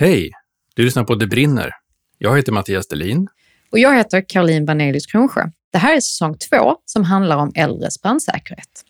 Hej! Du lyssnar på Det brinner. Jag heter Mattias Delin. Och jag heter Caroline Vanelius Kronsjö. Det här är säsong två som handlar om äldres brandsäkerhet.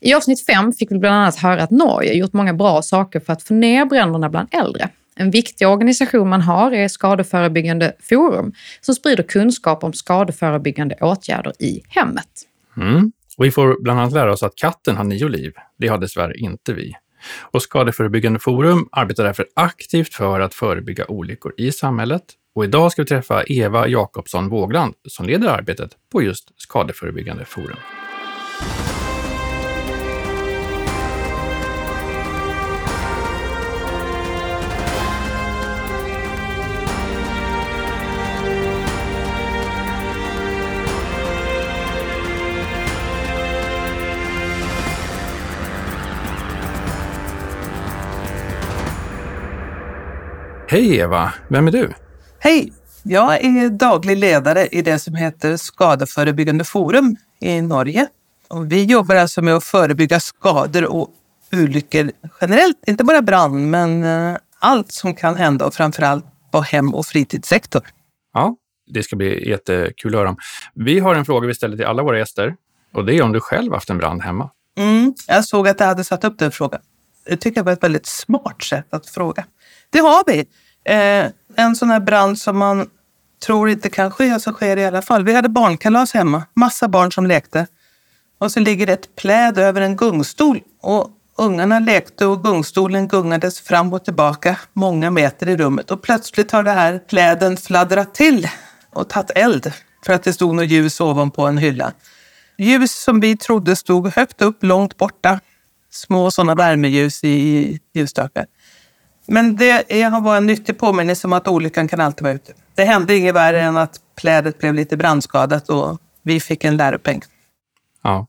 I avsnitt fem fick vi bland annat höra att Norge gjort många bra saker för att få ner bränderna bland äldre. En viktig organisation man har är Skadeförebyggande Forum som sprider kunskap om skadeförebyggande åtgärder i hemmet. Mm. Och vi får bland annat lära oss att katten har nio liv. Det har dessvärre inte vi. Och Skadeförebyggande Forum arbetar därför aktivt för att förebygga olyckor i samhället. Och idag ska vi träffa Eva Jakobsson Vågland som leder arbetet på just Skadeförebyggande Forum. Hej Eva, vem är du? Hej! Jag är daglig ledare i det som heter Skadeförebyggande forum i Norge. Och vi jobbar alltså med att förebygga skador och olyckor generellt, inte bara brand, men eh, allt som kan hända och framförallt på hem och fritidssektor. Ja, det ska bli jättekul att höra om. Vi har en fråga vi ställer till alla våra gäster och det är om du själv haft en brand hemma. Mm, jag såg att jag hade satt upp den frågan. Det tycker jag var ett väldigt smart sätt att fråga. Det har vi. Eh, en sån här brand som man tror inte kan ske, så sker det i alla fall. Vi hade barnkalas hemma, massa barn som lekte. Och så ligger det ett pläd över en gungstol och ungarna lekte och gungstolen gungades fram och tillbaka många meter i rummet. Och plötsligt har det här pläden fladdrat till och tagit eld för att det stod något ljus ovanpå en hylla. Ljus som vi trodde stod högt upp, långt borta. Små sådana värmeljus i ljusstakar. Men det har varit en nyttig påminnelse om att olyckan kan alltid vara ute. Det hände inget värre än att plädet blev lite brandskadat och vi fick en läropeng. Ja,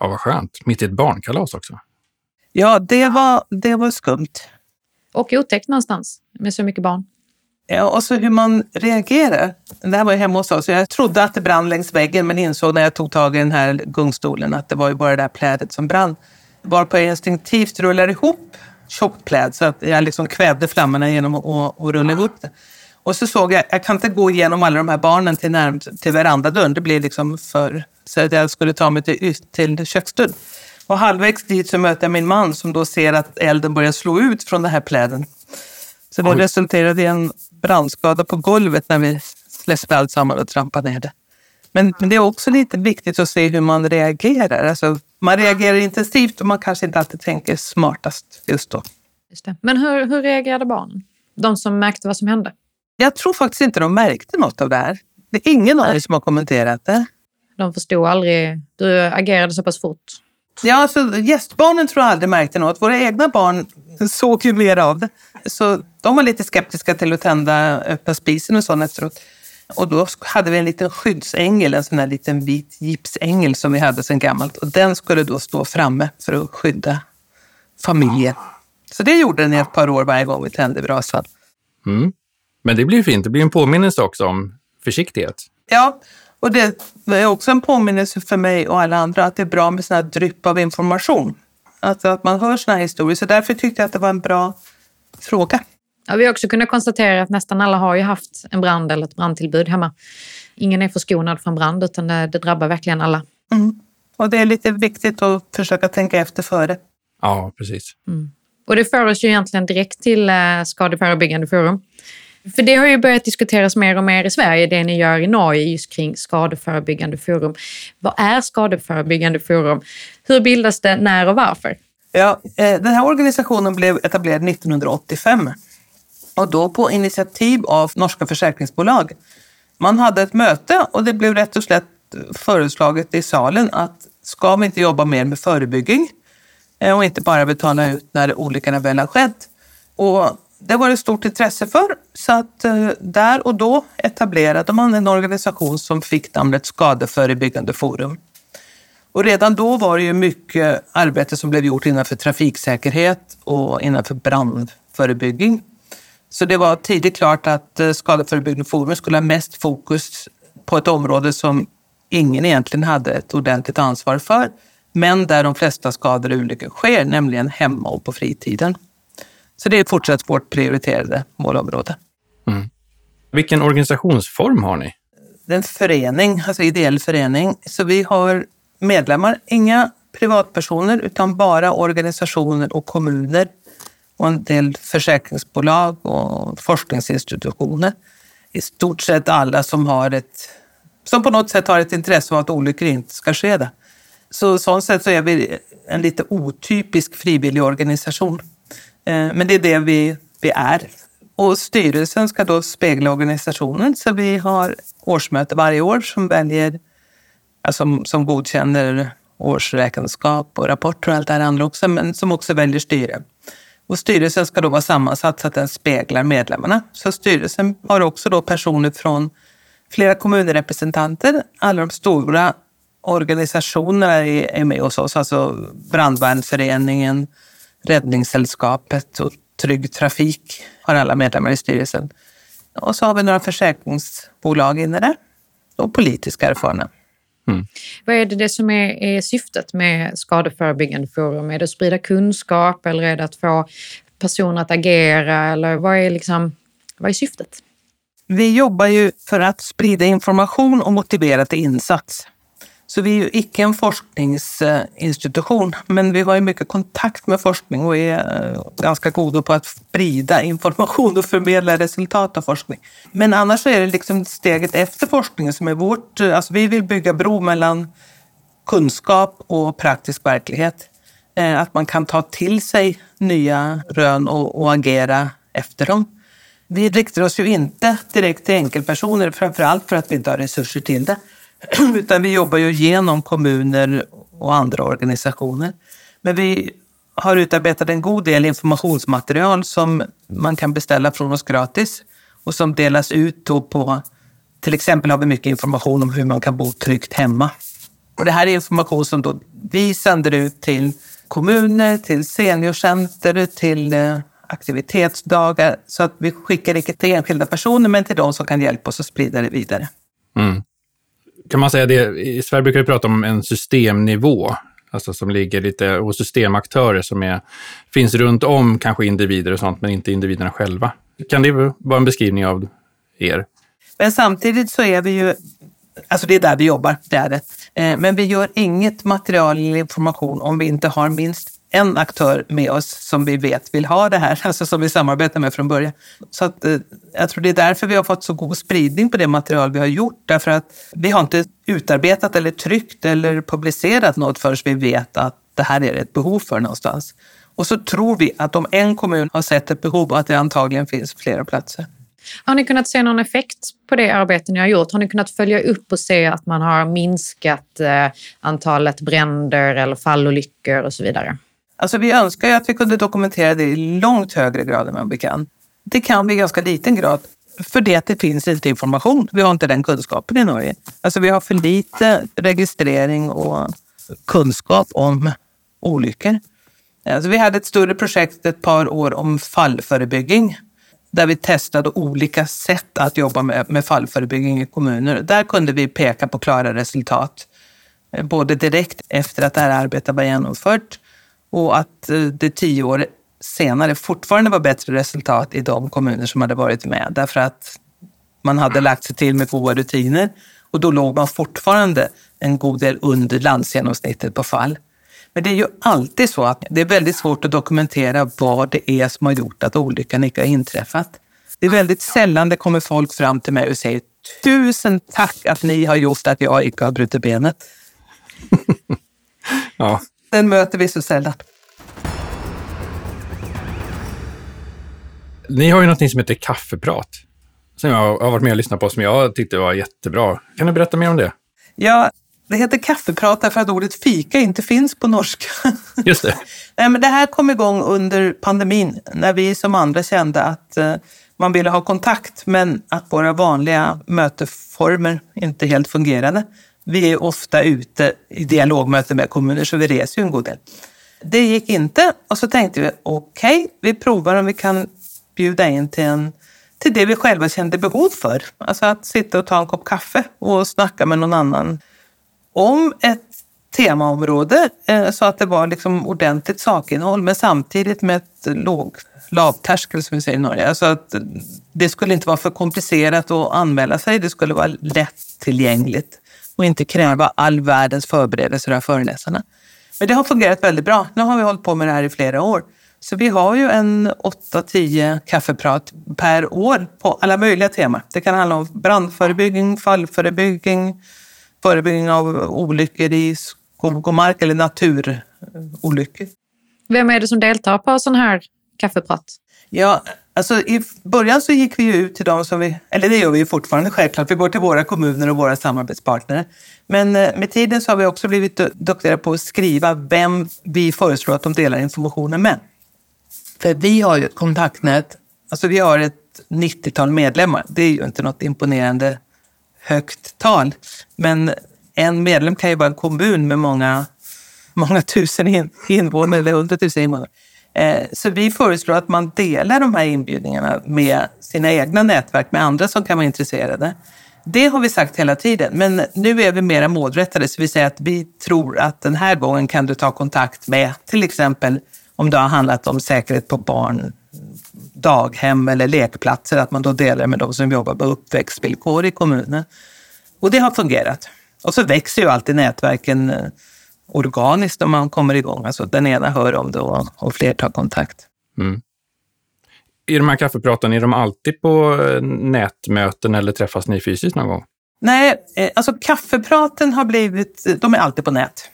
ja vad skönt. Mitt i ett barnkalas också. Ja, det var, det var skumt. Och otäckt någonstans med så mycket barn. Ja, och så hur man reagerar. Det här var ju hemma hos oss. Jag trodde att det brann längs väggen men insåg när jag tog tag i den här gungstolen att det var ju bara det där plädet som brann. Varpå jag instinktivt rullar ihop tjockt pläd så att jag liksom kvävde flammorna genom att, rulla ihop det. Och så såg jag, jag kan inte gå igenom alla de här barnen till, närm till verandadörren. Det blir liksom för... Så att jag skulle ta mig till, till köksdörren. Och halvvägs dit så möter jag min man som då ser att elden börjar slå ut från den här pläden. Så det Oj. resulterade i en brandskada på golvet när vi släppte allt samman och trampade ner det. Men, men, det är också lite viktigt att se hur man reagerar. Alltså, man reagerar intensivt och man kanske inte alltid tänker smartast just då. Just. Men hur, hur reagerade barnen? De som märkte vad som hände? Jag tror faktiskt inte de märkte något av det här. Det är ingen av er som har kommenterat det. De förstod aldrig. Du agerade så pass fort. Ja, alltså, gästbarnen tror jag aldrig märkte något. Våra egna barn såg ju mer av det. Så de var lite skeptiska till att tända öppna spisen och sånt efteråt. Och då hade vi en liten skyddsängel, en sån här liten vit gipsängel som vi hade sedan gammalt. Och den skulle då stå framme för att skydda familjen. Så det gjorde den i ett par år varje gång vi tände brasan. Mm. Men det blir fint. Det blir en påminnelse också om försiktighet. Ja, och det är också en påminnelse för mig och alla andra att det är bra med sådana här drypp av information. Alltså att man hör sådana här historier. Så därför tyckte jag att det var en bra fråga. Ja, vi har också kunnat konstatera att nästan alla har ju haft en brand eller ett brandtillbud hemma. Ingen är förskonad från brand utan det, det drabbar verkligen alla. Mm. Och det är lite viktigt att försöka tänka efter före. Ja, precis. Mm. Och det för oss ju egentligen direkt till eh, Skadeförebyggande forum. För det har ju börjat diskuteras mer och mer i Sverige, det ni gör i Norge just kring Skadeförebyggande forum. Vad är Skadeförebyggande forum? Hur bildas det, när och varför? Ja, eh, den här organisationen blev etablerad 1985 och då på initiativ av norska försäkringsbolag. Man hade ett möte och det blev rätt och slätt föreslaget i salen att ska vi inte jobba mer med förebygging eh, och inte bara betala ut när olyckan väl har skett. Och det var det stort intresse för så att eh, där och då etablerade man en organisation som fick namnet Skadeförebyggande forum. Och redan då var det ju mycket arbete som blev gjort innanför trafiksäkerhet och innanför brandförebygging. Så det var tidigt klart att eh, Skadeförebyggande forum skulle ha mest fokus på ett område som ingen egentligen hade ett ordentligt ansvar för, men där de flesta skador och olyckor sker, nämligen hemma och på fritiden. Så det är fortsatt vårt prioriterade målområde. Vilken organisationsform har ni? Det är en förening, alltså ideell förening. Så vi har medlemmar, inga privatpersoner utan bara organisationer och kommuner och en del försäkringsbolag och forskningsinstitutioner. I stort sett alla som har ett som på något sätt har ett intresse av att olyckor inte ska ske. Där. Så sånt sätt så är vi en lite otypisk frivillig organisation. Eh, men det är det vi, vi är. Och styrelsen ska då spegla organisationen så vi har årsmöte varje år som väljer, alltså, som godkänner årsräkenskap och rapporter och allt det här andra också, men som också väljer styre. Och styrelsen ska då vara sammansatt så att den speglar medlemmarna. Så styrelsen har också då personer från flera kommunrepresentanter, alla de stora organisationerna är med hos oss, alltså Brandvärnsföreningen, Räddningssällskapet och Trygg Trafik har alla medlemmar i styrelsen. Och så har vi några försäkringsbolag inne där och politiska erfarna. Mm. Vad är det, det som är, är, syftet med Skadeförebyggande forum? Är det att sprida kunskap eller är det att få personer att agera? Eller vad är, liksom, vad är syftet? Vi jobbar ju för att sprida information och motivera till insats. Så vi är ju icke en forskningsinstitution, men vi har ju mycket kontakt med forskning och är eh, ganska goda på att sprida information och förmedla resultat av forskning. Men annars är det liksom steget efter forskningen som är vårt... Eh, alltså vi vill bygga bro mellan kunskap och praktisk verklighet. Eh, att man kan ta till sig nya rön och, och agera efter dem. Vi riktar oss ju inte direkt till enkelpersoner, framför allt för att vi inte har resurser till det. Utan vi jobbar ju genom kommuner och andra organisationer. Men vi har utarbetat en god del informationsmaterial som man kan beställa från oss gratis och som delas ut på, till exempel har vi mycket information om hur man kan bo tryggt hemma. Och det här är information som då vi sänder ut till kommuner, till seniorcenter, till eh, aktivitetsdagar. Så att vi skickar inte till enskilda personer, men till de som kan hjälpa oss att sprida det vidare. Mm. Kan man säga det, i Sverige brukar vi prata om en systemnivå, alltså som ligger lite hos systemaktörer som är, finns runt om kanske individer och sånt, men inte individerna själva. Kan det vara en beskrivning av er? Men samtidigt så är vi ju Alltså det är där vi jobbar, det är det. Eh, men vi gör inget material eller information om vi inte har minst en aktör med oss som vi vet vill ha det här, alltså som vi samarbetar med från början. Så att, eh, jag tror det är därför vi har fått så god spridning på det material vi har gjort, därför att vi har inte utarbetat eller tryckt eller publicerat något förrän vi vet att det här är ett behov för någonstans. Och så tror vi att om en kommun har sett ett behov, att det antagligen finns flera platser. Har ni kunnat se någon effekt på det arbete ni har gjort? Har ni kunnat följa upp och se att man har minskat eh, antalet bränder eller fallolyckor och så vidare? Alltså vi önskar ju att vi kunde dokumentera det i långt högre grad än vad vi kan. Det kan vi i ganska liten grad för det att det finns inte information. Vi har inte den kunskapen i Norge. Alltså vi har för lite registrering och kunskap om olyckor. Alltså vi hade ett större projekt ett par år om fallförebygging där vi testade olika sätt att jobba med, med fallförebygging i kommuner. Där kunde vi peka på klara resultat, eh, både direkt efter att det här arbetet var genomfört och att eh, det tio år senare fortfarande var bättre resultat i de kommuner som hade varit med. Därför att man hade lagt sig till med goda rutiner och då låg man fortfarande en god del under landsgenomsnittet på fall. Men det är ju alltid så att det är väldigt svårt att dokumentera vad det är som har gjort att olyckan inte har inträffat. Det är väldigt sällan det kommer folk fram till mig och säger tusen tack att ni har gjort att jag inte har brutit benet. ja. Den möter vi så sällan. Ni har ju något som heter kaffeprat, som jag har varit med och lyssnat på, som jag tyckte var jättebra. Kan du berätta mer om det? Ja, det heter kaffeprat därför att ordet fika inte finns på norska. Just det. Nej, men det här kom igång under pandemin, när vi som andra kände att eh, man ville ha kontakt, men att våra vanliga möteformer inte helt fungerade. Vi är ofta ute i dialogmöten med kommuner, så vi reser ju en god del. Det gick inte och så tänkte vi, okej, okay, vi provar om vi kan bjuda in till, en, till det vi själva kände behov för. Alltså att sitta och ta en kopp kaffe och snacka med någon annan om ett temaområde eh, så att det var liksom ordentligt sakinnehåll men samtidigt med ett låg lavtärskel som vi säger i Norge. Alltså att det skulle inte vara för komplicerat att anmäla sig. Det skulle vara lättillgängligt och inte kräva all världens förberedelser av föreläsarna. Men det har fungerat väldigt bra. Nu har vi hållit på med det här i flera år. Så vi har ju en 8-10 kaffeprat per år på alla möjliga teman. Det kan handla om brandförebyggning, fallförebyggning, förebyggning av olyckor i skog och mark eller naturolyckor. Vem är det som deltar på sån här kaffeprat? Ja, alltså i början så gick vi ju ut till dem som vi, eller det gör vi ju fortfarande självklart, vi går till våra kommuner och våra samarbetspartner. Men eh, med tiden så har vi också blivit duktigare på att skriva vem vi föreslår att de delar informationen med. För vi har ju ett kontaktnät, alltså vi har ett 90-tal medlemmar. Det är ju inte något imponerande högt tal. Men en medlem kan ju vara en kommun med många, många tusen invånare eller hundratusen invånare. Eh, så vi föreslår att man delar de här inbjudningarna med sina egna nätverk, med andra som kan vara intresserade. Det har vi sagt hela tiden, men nu är vi mera målrättade. Så vi säger att vi tror att den här gången kan du ta kontakt med till exempel om det har handlat om säkerhet på barn, daghem eller lekplatser, att man då delar med de som jobbar med uppväxtvillkor i kommunen. Och det har fungerat. Och så växer ju alltid nätverken eh, organiskt om man kommer igång. Alltså den ena hör om det och, och fler tar kontakt. Mm. I de här kaffepraten, är de alltid på eh, nätmöten eller träffas ni fysiskt någon gång? Nej, eh, alltså kaffepraten har blivit, de är alltid på nät.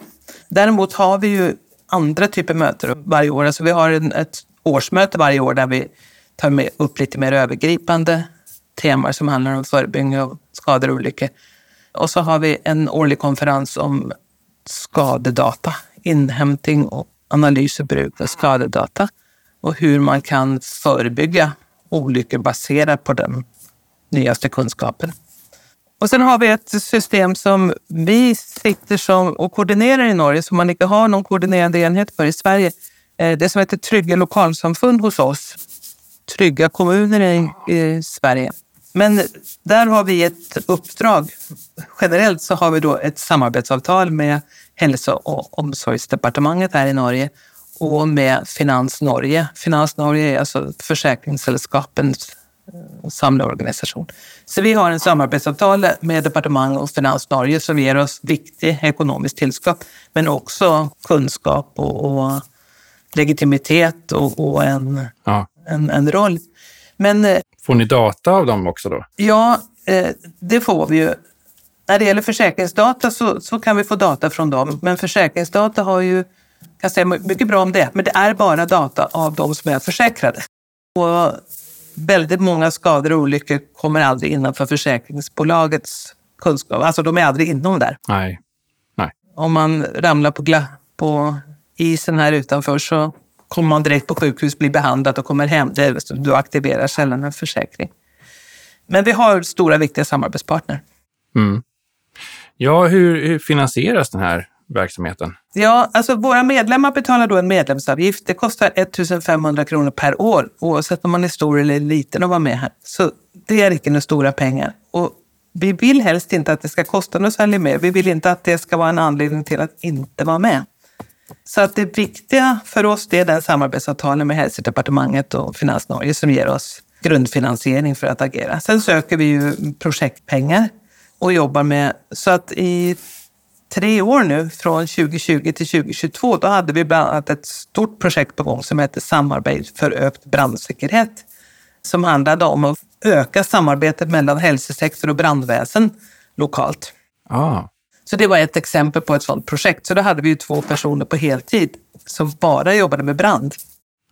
Däremot har vi ju andra typer av möten varje år. Alltså vi har en, ett årsmöte varje år där vi tar med upp lite mer övergripande teman som handlar om förebyggande av skador och olyckor. Och så har vi en årlig konferens om skadedata, inhämtning och analys och bruk av skadedata och hur man kan förebygga olyckor baserat på den nyaste kunskapen. Och sen har vi ett system som vi sitter som och koordinerar i Norge, som man inte har någon koordinerande enhet för i Sverige. Eh, det som heter Trygga lokalsamfund hos oss. Trygga kommuner i, i Sverige. Men där har vi ett uppdrag. Generellt så har vi då ett samarbetsavtal med hälso och omsorgsdepartementet här i Norge och med Finans Norge. Finans Norge är alltså försäkringssällskapens eh, samlarorganisation. Så vi har en samarbetsavtal med departement och Finans Norge som ger oss viktig ekonomisk tillskott, men också kunskap och, och legitimitet och, och en, ja. en, en roll. Men, eh, får ni data av dem också då? Ja, eh, det får vi ju. När det gäller försäkringsdata så, så kan vi få data från dem, men försäkringsdata har ju, kan säga mycket bra om det, men det är bara data av de som är försäkrade. Och väldigt många skador och olyckor kommer aldrig innanför försäkringsbolagets kunskap. Alltså de är aldrig inom där. Nej. Nej. Om man ramlar på, på isen här utanför så kommer man direkt på sjukhus, blir behandlad och kommer hem. Det, du aktiverar sällan en försäkring. Men vi har stora viktiga samarbetspartner. Mm. Ja, hur, hur finansieras den här verksamheten? Ja, alltså våra medlemmar betalar då en medlemsavgift. Det kostar 1 500 kronor per år, oavsett om man är stor eller liten att vara med här. Så det är inte några stora pengar. Och vi vill helst inte att det ska kosta något särskilt mer. Vi vill inte att det ska vara en anledning till att inte vara med. Så att det viktiga för oss det är den samarbetsavtalen med Hälsodepartementet och Finans Norge som ger oss grundfinansiering för att agera. Sen söker vi ju projektpengar och jobbar med, så att i tre år nu, från 2020 till 2022, då hade vi bland annat ett stort projekt på gång som heter Samarbete för ökt brandsäkerhet, som handlade om att öka samarbetet mellan hälsosektor och brandväsen lokalt. Ah. Så det var ett exempel på ett sådant projekt. Så då hade vi ju två personer på heltid som bara jobbade med brand.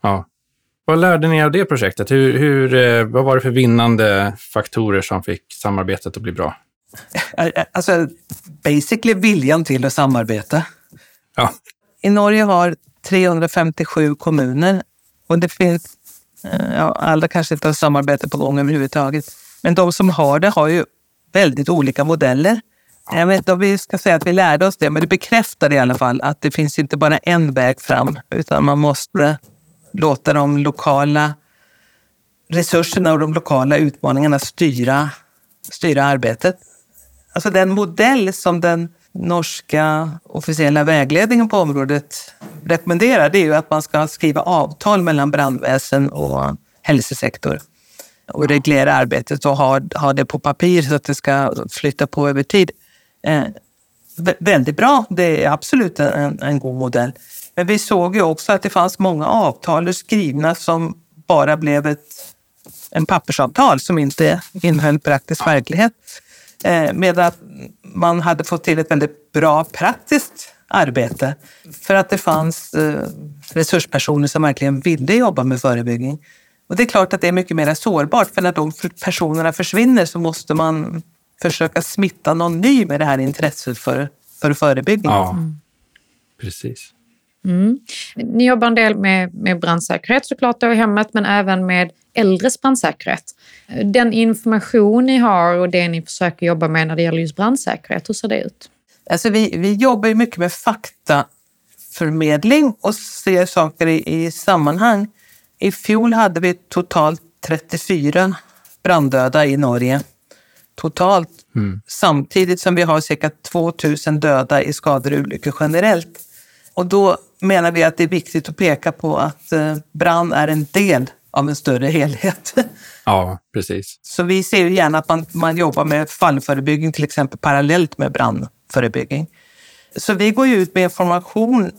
Ja. Vad lärde ni av det projektet? Hur, hur, eh, vad var det för vinnande faktorer som fick samarbetet att bli bra? Alltså, basically viljan till att samarbeta. Ja. I Norge har 357 kommuner och det finns, eh, ja, alla kanske inte har samarbete på gång överhuvudtaget, men de som har det har ju väldigt olika modeller. Jag vet inte om vi ska säga att vi lärde oss det, men det bekräftar i alla fall att det finns inte bara en väg fram, utan man måste låta de lokala resurserna och de lokala utmaningarna styra, styra arbetet. Alltså den modell som den norska officiella vägledningen på området rekommenderar, det är ju att man ska skriva avtal mellan brandväsen och hälsosektor och reglera arbetet och ha, ha det på papper så att det ska flytta på över tid. Eh, väldigt bra, det är absolut en, en god modell. Men vi såg ju också att det fanns många avtal skrivna som bara blev ett, en pappersavtal som inte innehöll praktisk verklighet. Eh, medan man hade fått till ett väldigt bra praktiskt arbete för att det fanns eh, resurspersoner som verkligen ville jobba med förebyggning. Och det är klart att det är mycket mer sårbart, för när de personerna försvinner så måste man försöka smitta någon ny med det här intresset för, för förebyggning. Ja, precis. Mm. Ni jobbar en del med, med brandsäkerhet såklart då i hemmet, men även med äldres brandsäkerhet. Den information ni har och det ni försöker jobba med när det gäller just brandsäkerhet, hur ser det ut? Alltså vi, vi jobbar mycket med faktaförmedling och ser saker i, i sammanhang. I fjol hade vi totalt 34 branddöda i Norge. Totalt. Mm. Samtidigt som vi har cirka 2000 döda i skador och olyckor generellt. Och då menar vi att det är viktigt att peka på att eh, brand är en del av en större helhet. Ja, precis. Så vi ser ju gärna att man, man jobbar med fallförebyggning till exempel parallellt med brandförebyggning. Så vi går ju ut med information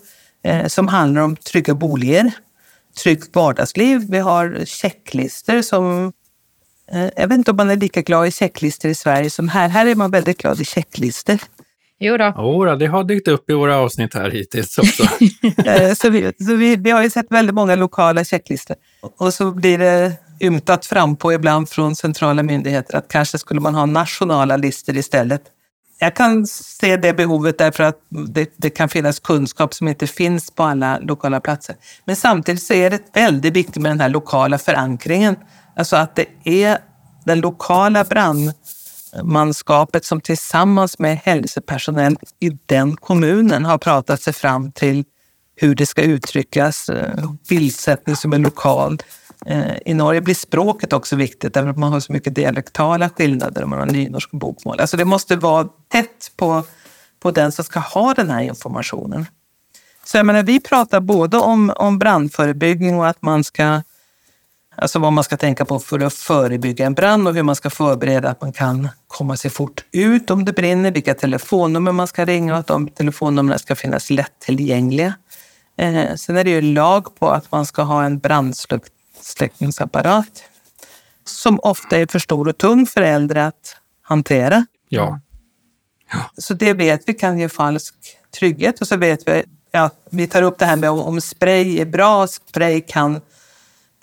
eh, som handlar om trygga boliger, tryggt vardagsliv. Vi har checklister som... Eh, jag vet inte om man är lika glad i checklister i Sverige som här. Här är man väldigt glad i checklister. Jo då. Oh, det har dykt upp i våra avsnitt här hittills också. Eh, så vi, så vi, vi har ju sett väldigt många lokala checklistor. Och så blir det ymtat fram på ibland från centrala myndigheter att kanske skulle man ha nationella listor istället. Jag kan se det behovet därför att det, det, kan finnas kunskap som inte finns på alla lokala platser. Men samtidigt så är det väldigt viktigt med den här lokala förankringen. Alltså att det är det lokala brandmanskapet som tillsammans med hälsopersonell i den kommunen har pratat sig fram till hur det ska uttryckas, eh, bildsättning som är lokal, eh, I Norge blir språket också viktigt därför att man har så mycket dialektala skillnader om man har nynorsk och bokmål. Alltså det måste vara tätt på, på den som ska ha den här informationen. Så jag menar, vi pratar både om, om brandförebyggning och att man ska, alltså vad man ska tänka på för att förebygga en brand och hur man ska förbereda att man kan komma sig fort ut om det brinner, vilka telefonnummer man ska ringa och att de telefonnumren ska finnas lättillgängliga. Eh, sen är det ju lag på att man ska ha en brandsläck släckningsapparat som ofta är för stor och tung för äldre att hantera. Ja. ja. Så det vet vi kan ge falsk trygghet och så vet vi, ja, vi tar upp det här med om spray är bra, spray kan,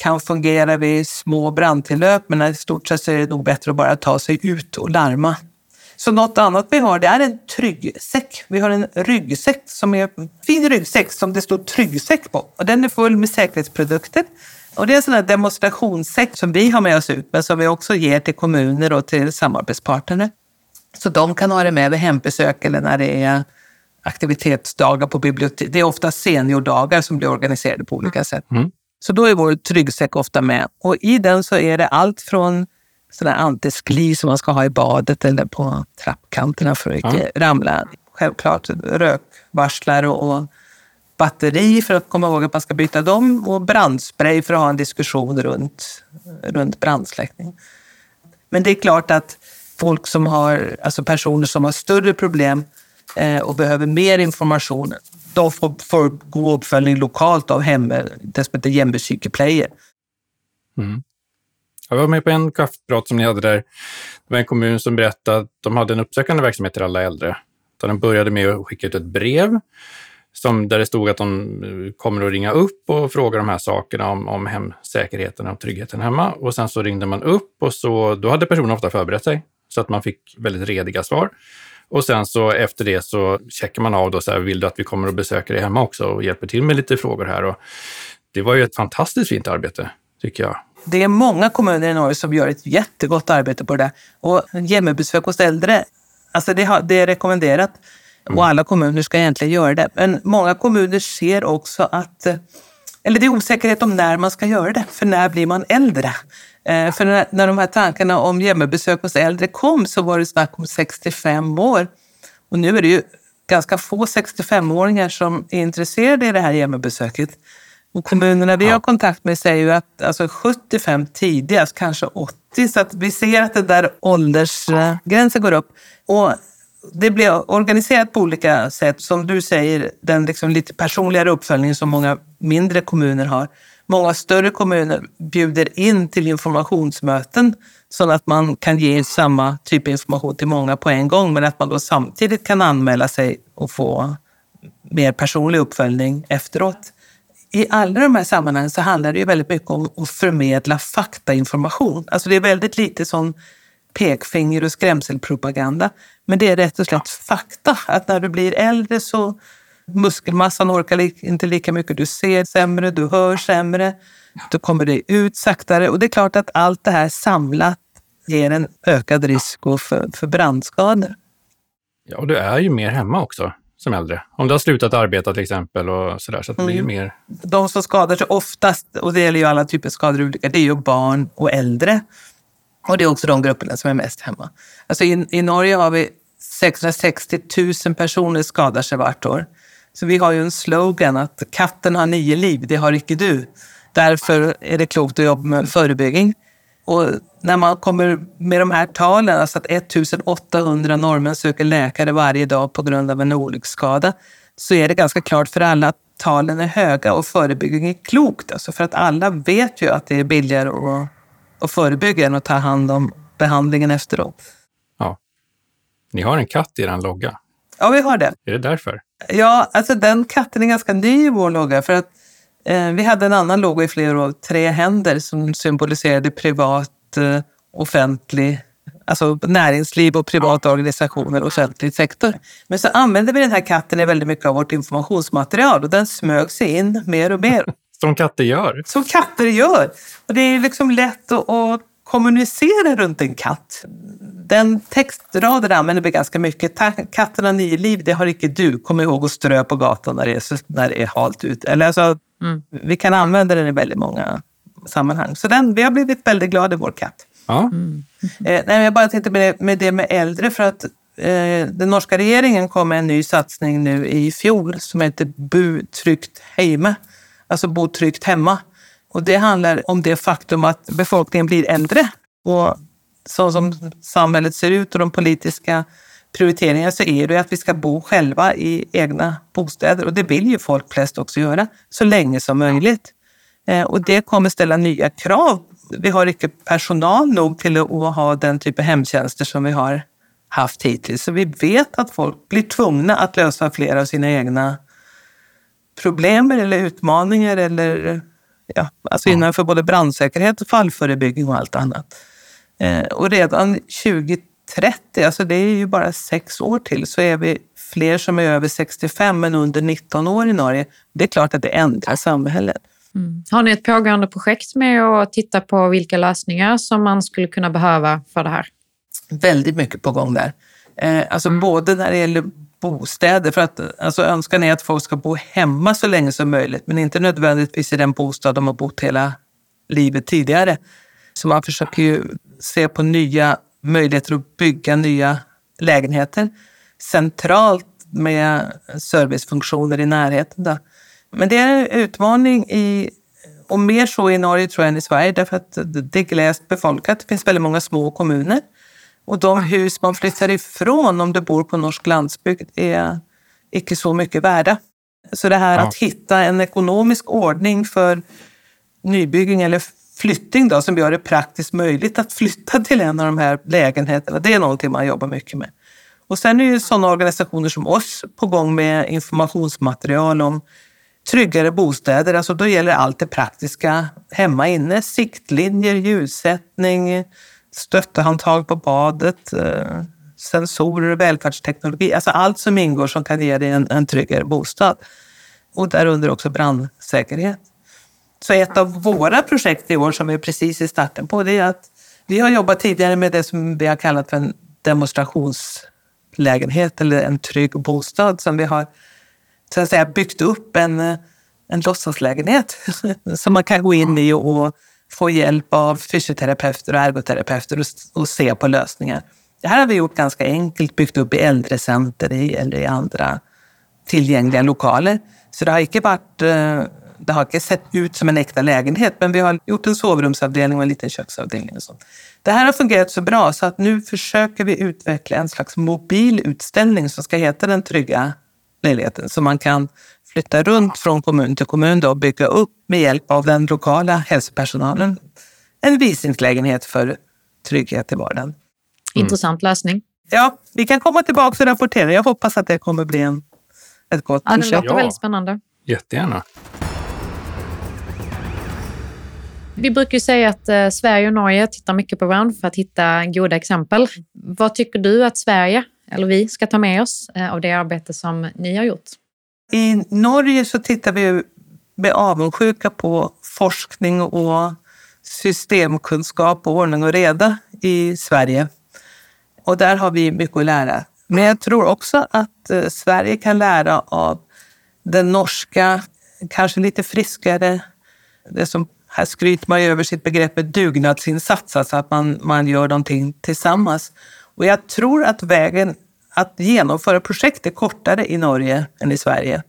kan fungera vid små brandtillöp men i stort sett är det nog bättre att bara ta sig ut och larma. Så något annat vi har det är en tryggsäck. Vi har en ryggsäck som är en fin ryggsäck som det står tryggsäck på. Och den är full med säkerhetsprodukter och det är en sån här demonstrationssäck som vi har med oss ut, men som vi också ger till kommuner och till samarbetspartner. Så de kan ha det med vid hembesök eller när det är aktivitetsdagar på bibliotek. Det är ofta seniordagar som blir organiserade på olika sätt. Mm. Så då är vår tryggsäck ofta med. Och i den så är det allt från sådär antiskli som man ska ha i badet eller på trappkanterna för att inte ja. ramla. Självklart rökvarslare och batteri för att komma ihåg att man ska byta dem och brandspray för att ha en diskussion runt, runt brandsläckning. Men det är klart att folk som har, alltså personer som har större problem eh, och behöver mer information, då får, får god uppföljning lokalt av hem, eh, det som heter Jämby Mm. Jag var med på en kaffeprat som ni hade där. Det var en kommun som berättade att de hade en uppsökande verksamhet till alla äldre. Så de började med att skicka ut ett brev som, där det stod att de eh, kommer att ringa upp och fråga de här sakerna om, om hemsäkerheten och tryggheten hemma. Och sen så ringde man upp och så, då hade personen ofta förberett sig så att man fick väldigt rediga svar. Och sen så efter det så checkar man av då så här, vill du att vi kommer och besöker dig hemma också och hjälper till med lite frågor här. Och det var ju ett fantastiskt fint arbete, tycker jag. Det är många kommuner i Norge som gör ett jättegott arbete på det. Och hemmabesök hos äldre, alltså det, det är rekommenderat. Mm. Och alla kommuner ska egentligen göra det. Men många kommuner ser också att eh, eller det är osäkerhet om när man ska göra det, för när blir man äldre? Eh, för när, när de här tankarna om hjemmebesök hos äldre kom så var det snack om 65 år. Och nu är det ju ganska få 65-åringar som är intresserade i det här hemmabesöket. Och kommunerna vi har kontakt med säger ju att alltså 75 tidigast, kanske 80. Så att vi ser att den där åldersgränsen går upp. Och det blir organiserat på olika sätt. Som du säger, den liksom lite personligare uppföljningen som många mindre kommuner har. Många större kommuner bjuder in till informationsmöten så att man kan ge samma typ av information till många på en gång men att man då samtidigt kan anmäla sig och få mer personlig uppföljning efteråt. I alla de här sammanhangen så handlar det ju väldigt mycket om att förmedla faktainformation. Alltså det är väldigt lite sån pekfinger och skrämselpropaganda. Men det är rätt och slätt fakta. Att när du blir äldre så muskelmassan orkar inte lika mycket. Du ser sämre, du hör sämre, du kommer dig ut saktare. Och det är klart att allt det här samlat ger en ökad risk för, för brandskador. Ja, och du är ju mer hemma också som äldre. Om du har slutat arbeta till exempel och sådär. Så det blir mm. mer... De som skadar sig oftast, och det gäller ju alla typer av skador, det är ju barn och äldre. Och det är också de grupperna som är mest hemma. Alltså i, i Norge har vi 660 000 personer skadar sig vart år. Så vi har ju en slogan att katten har nio liv, det har icke du. Därför är det klokt att jobba med förebyggning. Och när man kommer med de här talen, alltså att 1800 norrmän söker läkare varje dag på grund av en olycksskada, så är det ganska klart för alla att talen är höga och förebyggning är klokt. Alltså för att alla vet ju att det är billigare att, att förebygga än att ta hand om behandlingen efteråt. Ja. Ni har en katt i er logga. Ja, vi har det. Är det därför? Ja, alltså den katten är ganska ny i vår logga. För att eh, vi hade en annan logga i flera år, tre händer, som symboliserade privat, eh, offentlig, alltså näringsliv och privata organisationer och offentlig sektor. Men så använde vi den här katten i väldigt mycket av vårt informationsmaterial och den smög sig in mer och mer. Som katter gör. Som katter gör. Och det är liksom lätt att, att kommunicera runt en katt. Den textraden använder vi ganska mycket. Katten har nio liv, det har inte du. Kom ihåg att strö på gatan när det är, när det är halt ute. Eller alltså, mm. Vi kan använda den i väldigt många sammanhang. Så den, vi har blivit väldigt glada i vår katt. Ja. Mm. Eh, nej, jag bara tänkte med det, med det med äldre för att eh, den norska regeringen kom med en ny satsning nu i fjol som heter Bu tryggt hemme. Alltså bo tryggt hemma. Och det handlar om det faktum att befolkningen blir äldre. Och så som samhället ser ut och de politiska prioriteringarna så är det att vi ska bo själva i egna bostäder. Och det vill ju folk flest också göra, så länge som möjligt. Eh, och det kommer ställa nya krav. Vi har inte personal nog till att ha den typ av hemtjänster som vi har haft hittills. Så vi vet att folk blir tvungna att lösa flera av sina egna problem eller utmaningar eller ja, alltså innanför både brandsäkerhet och fallförebyggning och allt annat. Eh, och redan 2030, alltså det är ju bara sex år till, så är vi fler som är över 65 men under 19 år i Norge. Det är klart att det ändrar samhället. Mm. Har ni ett pågående projekt med att titta på vilka lösningar som man skulle kunna behöva för det här? Väldigt mycket på gång där. Eh, alltså mm. både när det gäller bostäder. För att, alltså önskan är att folk ska bo hemma så länge som möjligt, men inte nödvändigtvis i den bostad de har bott hela livet tidigare. Så man försöker ju se på nya möjligheter att bygga nya lägenheter centralt med servicefunktioner i närheten. Då. Men det är en utmaning i, och mer så i Norge tror jag än i Sverige, därför att det är glest befolkat. Det finns väldigt många små kommuner. Och de hus man flyttar ifrån om du bor på norsk landsbygd är icke så mycket värda. Så det här ja. att hitta en ekonomisk ordning för nybygging eller flyttning då, som gör det praktiskt möjligt att flytta till en av de här lägenheterna, det är någonting man jobbar mycket med. Och sen är ju sådana organisationer som oss på gång med informationsmaterial om tryggare bostäder. Alltså då gäller allt det praktiska hemma inne. Siktlinjer, ljussättning, stöttehandtag på badet, eh, sensorer och välfärdsteknologi. Alltså allt som ingår som kan ge dig en, en tryggare bostad. Och därunder också brandsäkerhet. Så ett av våra projekt i år som vi är precis i starten på, det är att vi har jobbat tidigare med det som vi har kallat för en demonstrationslägenhet eller en trygg bostad som vi har så att säga, byggt upp en, en låtsaslägenhet som man kan gå in i och få hjälp av fysioterapeuter och ergoterapeuter och, och se på lösningar. Det här har vi gjort ganska enkelt, byggt upp i äldrecenter eller i andra tillgängliga lokaler. Så det har inte varit eh, det har inte sett ut som en äkta lägenhet, men vi har gjort en sovrumsavdelning och en liten köksavdelning. Och sånt. Det här har fungerat så bra så att nu försöker vi utveckla en slags mobil utställning som ska heta Den trygga lägenheten. Så man kan flytta runt från kommun till kommun och bygga upp med hjälp av den lokala hälsopersonalen en visningslägenhet för trygghet i vardagen. Mm. Intressant lösning. Ja, vi kan komma tillbaka och rapportera. Jag hoppas att det kommer bli en, ett gott ja, projekt. Det låter ja. väldigt spännande. Jättegärna. Vi brukar ju säga att eh, Sverige och Norge tittar mycket på varandra för att hitta goda exempel. Vad tycker du att Sverige, eller vi, ska ta med oss eh, av det arbete som ni har gjort? I Norge så tittar vi med avundsjuka på forskning och systemkunskap och ordning och reda i Sverige. Och där har vi mycket att lära. Men jag tror också att eh, Sverige kan lära av den norska, kanske lite friskare, det som här skryter man över sitt begrepp dugnadsinsats, alltså att man, man gör någonting tillsammans. Och jag tror att vägen att genomföra projekt är kortare i Norge än i Sverige.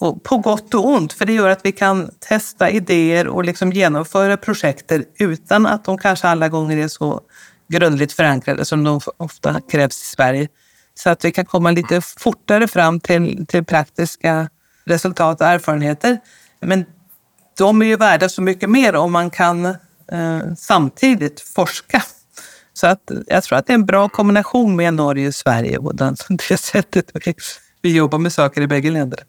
Och på gott och ont, för det gör att vi kan testa idéer och liksom genomföra projekter utan att de kanske alla gånger är så grundligt förankrade som de ofta krävs i Sverige. Så att vi kan komma lite fortare fram till, till praktiska resultat och erfarenheter. Men de är ju värda så mycket mer om man kan eh, samtidigt forska. Så att jag tror att det är en bra kombination med Norge och Sverige och den, det sättet vi jobbar med saker i bägge länder.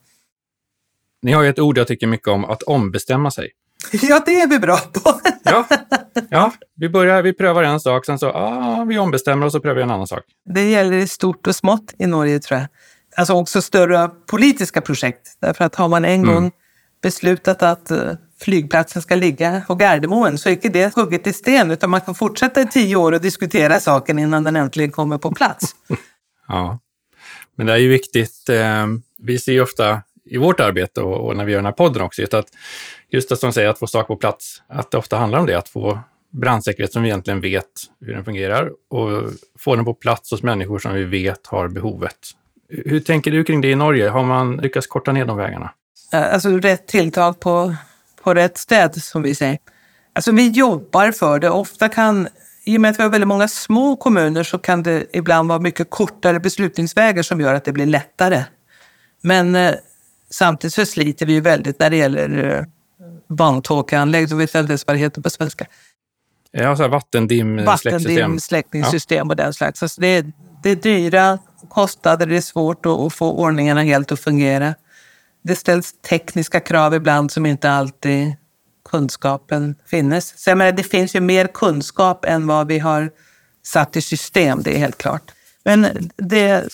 Ni har ju ett ord jag tycker mycket om, att ombestämma sig. Ja, det är vi bra på. ja, ja vi, börjar, vi prövar en sak, sen så ah, vi ombestämmer och så prövar vi en annan sak. Det gäller i stort och smått i Norge, tror jag. Alltså också större politiska projekt. Därför att har man en mm. gång beslutat att eh, flygplatsen ska ligga på Gardermoen så är inte det hugget i sten utan man kan fortsätta i tio år och diskutera saken innan den äntligen kommer på plats. ja, men det är ju viktigt. Eh, vi ser ju ofta i vårt arbete och, när vi gör den här podden också, just att just det som säger att få saker på plats, att det ofta handlar om det, att få brandsäkerhet som vi egentligen vet hur den fungerar och få den på plats hos människor som vi vet har behovet. Hur tänker du kring det i Norge? Har man lyckats korta ner de vägarna? Alltså rätt tilltag på på rätt städ, som vi säger. Alltså vi jobbar för det. Ofta kan, i och med att vi har väldigt många små kommuner så kan det ibland vara mycket kortare beslutningsvägar som gör att det blir lättare. Men eh, samtidigt så sliter vi ju väldigt när det gäller eh, barntåkanlägg, då vet jag inte ens vad det heter på svenska. Ja, så här vattendim Vattendim släckningssystem ja. och den slags. Alltså det, är, det är dyra kostnader, det är svårt att få ordningarna helt att fungera det ställs tekniska krav ibland som inte alltid kunskapen finns. Så jag menar, det finns ju mer kunskap än vad vi har satt i system, det är helt klart. Men det,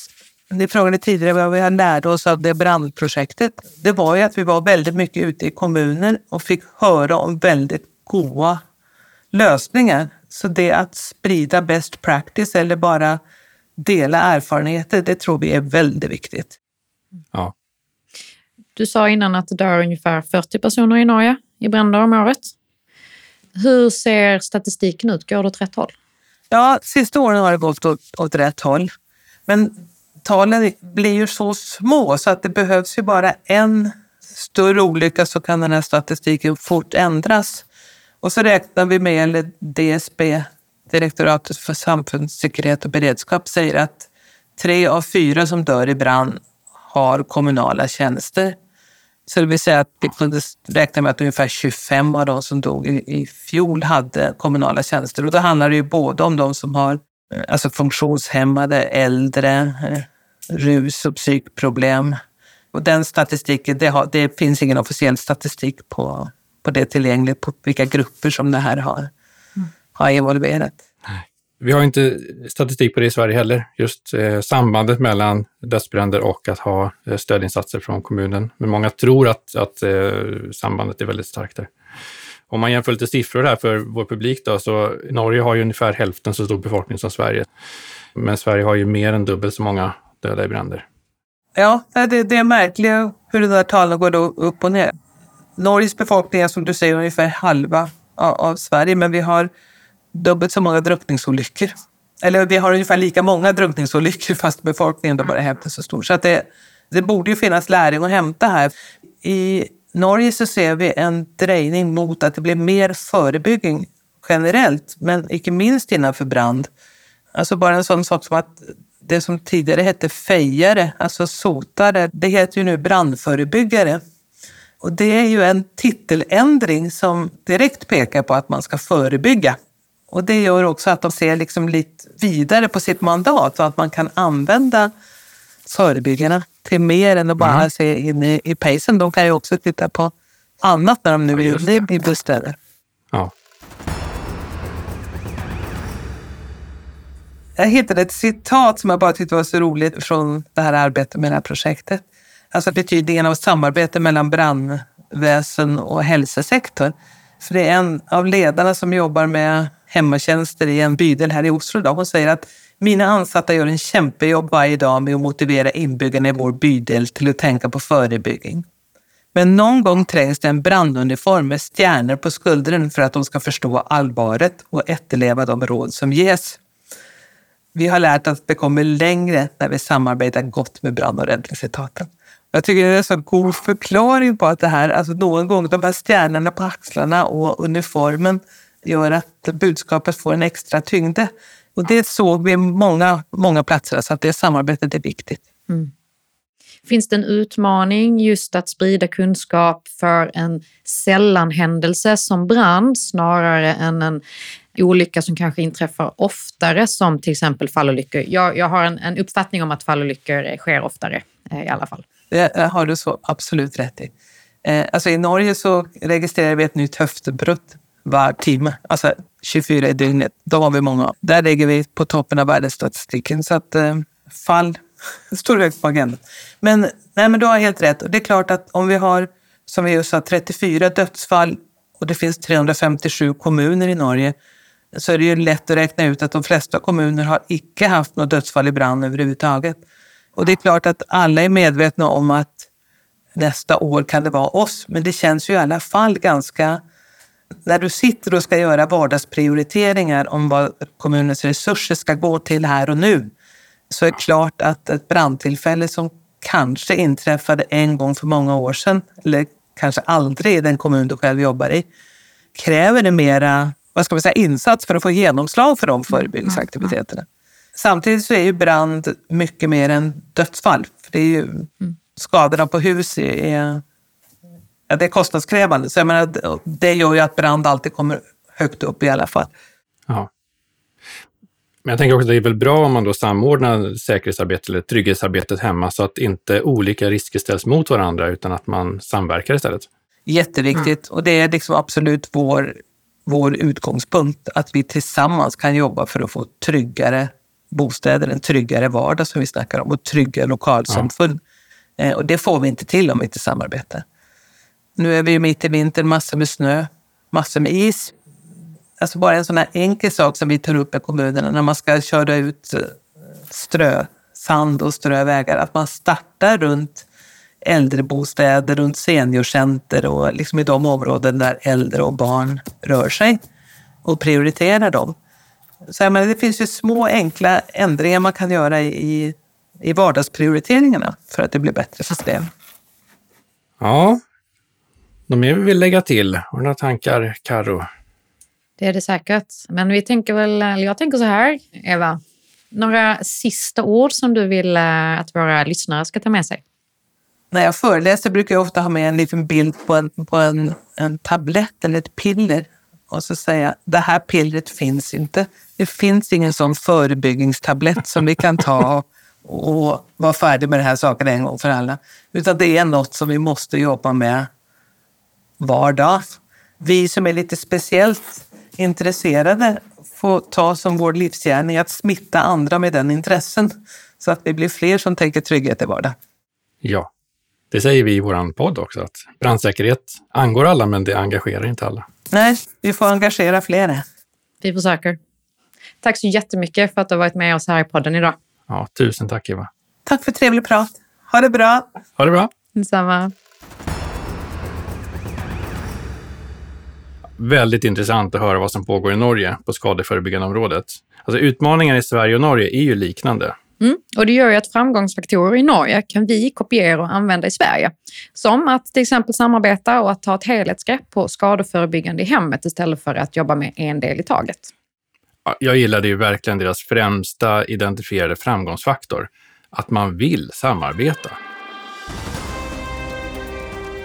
ni frågade tidigare vad vi har lärt oss av det brandprojektet. Det var ju att vi var väldigt mycket ute i kommuner och fick höra om väldigt goda lösningar. Så det att sprida best practice eller bara dela erfarenheter, det tror vi är väldigt viktigt. Ja, du sa innan att det dör ungefär 40 personer i Norge i bränder om året. Hur ser statistiken ut? Går det åt rätt håll? Ja, sista åren har det gått åt, åt rätt håll. Men talen blir ju så små så att det behövs ju bara en större olycka så kan den här statistiken fort ändras. Och så räknar vi med, eller DSB, Direktoratet för samfundssäkerhet och beredskap, säger att tre av fyra som dör i brand har kommunala tjänster. Så det vill säga att vi kunde räkna med att ungefär 25 av de som dog i, i fjol hade kommunala tjänster. Och då handlar det ju både om de som har eh, alltså funktionshämmade, äldre, eh, rus och psykproblem. Och den statistiken, det, har, det finns ingen officiell statistik på, på det tillgängligt, på vilka grupper som det här har, mm. har involverat. Vi har inte statistik på det i Sverige heller, just eh, sambandet mellan dödsbränder och att ha eh, stödinsatser från kommunen. Men många tror att, att eh, sambandet är väldigt starkt där. Om man jämför lite siffror här för vår publik då, så Norge har ju ungefär hälften så stor befolkning som Sverige. Men Sverige har ju mer än dubbelt så många döda i bränder. Ja, det, det är märkligt hur de där talen går upp och ner. Norges befolkning är som du säger ungefär halva av, av Sverige, men vi har dubbelt så många drunkningsolyckor. Eller vi har ungefär lika många drunkningsolyckor fast befolkningen då bara är hälften så stor. Så att det, det borde ju finnas läring att hämta här. I Norge så ser vi en drejning mot att det blir mer förebygging generellt, men icke minst innanför brand. Alltså bara en sån sak som att det som tidigare hette fejare, alltså sotare, det heter ju nu brandförebyggare. Och det är ju en titeländring som direkt pekar på att man ska förebygga. Och det gör också att de ser liksom lite vidare på sitt mandat och att man kan använda förebyggarna till mer än att bara mm. se in i, i pacen. De kan ju också titta på annat när de nu är ute i bostäder. Ja. Jag hittade ett citat som jag bara tyckte var så roligt från det här arbetet med det här projektet. Alltså betydningen av samarbete mellan brandväsen och hälsosektor. För det är en av ledarna som jobbar med hemmatjänster i en bydel här i Oslo. Då. Hon säger att mina ansatta gör en kämpejobb varje dag med att motivera inbyggarna i vår bydel till att tänka på förebygging. Men någon gång trängs det en branduniform med stjärnor på skuldren för att de ska förstå allvaret och efterleva de råd som ges. Vi har lärt oss att det kommer längre när vi samarbetar gott med brand och räddningsetaten. Jag tycker det är en så god förklaring på att det här, alltså någon gång de här stjärnorna på axlarna och uniformen gör att budskapet får en extra tyngd. Och det såg vi många, många platser, så att det samarbetet är viktigt. Mm. Finns det en utmaning just att sprida kunskap för en sällanhändelse som brand snarare än en olycka som kanske inträffar oftare som till exempel fallolyckor? Jag, jag har en, en uppfattning om att fallolyckor sker oftare eh, i alla fall. Det har du så absolut rätt i. Eh, alltså I Norge så registrerar vi ett nytt höftbrott var timme, alltså 24 i dygnet. Då har vi många. Där ligger vi på toppen av världsstatistiken. Så att eh, fall står högt på agendan. Men, nej, men du har helt rätt. Och det är klart att om vi har, som vi just sa, 34 dödsfall och det finns 357 kommuner i Norge så är det ju lätt att räkna ut att de flesta kommuner har icke haft något dödsfall i brand överhuvudtaget. Och det är klart att alla är medvetna om att nästa år kan det vara oss, men det känns ju i alla fall ganska när du sitter och ska göra vardagsprioriteringar om vad kommunens resurser ska gå till här och nu, så är det klart att ett brandtillfälle som kanske inträffade en gång för många år sedan, eller kanske aldrig i den kommun du själv jobbar i, kräver det mera vad ska man säga, insats för att få genomslag för de förebyggningsaktiviteterna. Samtidigt så är ju brand mycket mer än dödsfall. För det är ju, skadorna på hus är ja, det är kostnadskrävande. Så jag menar, det gör ju att brand alltid kommer högt upp i alla fall. Ja. Men jag tänker också att det är väl bra om man då samordnar säkerhetsarbetet eller trygghetsarbetet hemma så att inte olika risker ställs mot varandra utan att man samverkar istället. Jätteviktigt mm. och det är liksom absolut vår, vår utgångspunkt att vi tillsammans kan jobba för att få tryggare bostäder, en tryggare vardag som vi snackar om och trygga lokalsamfund. Ja. Eh, och det får vi inte till om vi inte samarbetar. Nu är vi ju mitt i vintern, massor med snö, massor med is. Alltså bara en sån här enkel sak som vi tar upp i kommunerna när man ska köra ut eh, strö, sand och strövägar, att man startar runt äldrebostäder, runt seniorcenter och liksom i de områden där äldre och barn rör sig och prioriterar dem. Så jag menar, det finns ju små enkla ändringar man kan göra i, i vardagsprioriteringarna för att det blir bättre för. Ja, något mer vi vill lägga till? Har du några tankar, Karo? Det är det säkert. Men vi tänker väl, eller jag tänker så här, Eva. Några sista ord som du vill eh, att våra lyssnare ska ta med sig? När jag föreläser brukar jag ofta ha med en liten bild på en, på en, en tablett eller ett piller och så säga det här pillret finns inte. Det finns ingen sån förebyggningstablett som vi kan ta och vara färdig med den här saken en gång för alla. Utan det är något som vi måste jobba med vardag. Vi som är lite speciellt intresserade får ta som vår livsgärning att smitta andra med den intressen så att vi blir fler som tänker trygghet i vardag. Ja, det säger vi i vår podd också, att brandsäkerhet angår alla, men det engagerar inte alla. Nej, vi får engagera fler. Vi försöker. Tack så jättemycket för att du har varit med oss här i podden idag. Ja, tusen tack Eva. Tack för trevlig prat. Ha det bra. Ha det bra. Detsamma. Väldigt intressant att höra vad som pågår i Norge på skadeförebyggande området. Alltså utmaningar i Sverige och Norge är ju liknande. Mm. Och det gör ju att framgångsfaktorer i Norge kan vi kopiera och använda i Sverige. Som att till exempel samarbeta och att ta ett helhetsgrepp på skadeförebyggande i hemmet istället för att jobba med en del i taget. Jag gillade ju verkligen deras främsta identifierade framgångsfaktor, att man vill samarbeta.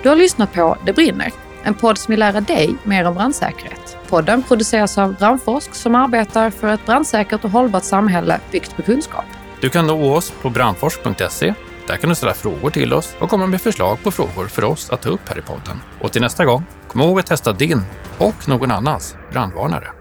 Du har lyssnat på Det brinner, en podd som vill lära dig mer om brandsäkerhet. Podden produceras av Brandforsk som arbetar för ett brandsäkert och hållbart samhälle byggt på kunskap. Du kan nå oss på brandforsk.se. Där kan du ställa frågor till oss och komma med förslag på frågor för oss att ta upp här i podden. Och till nästa gång, kom ihåg att testa din och någon annans brandvarnare.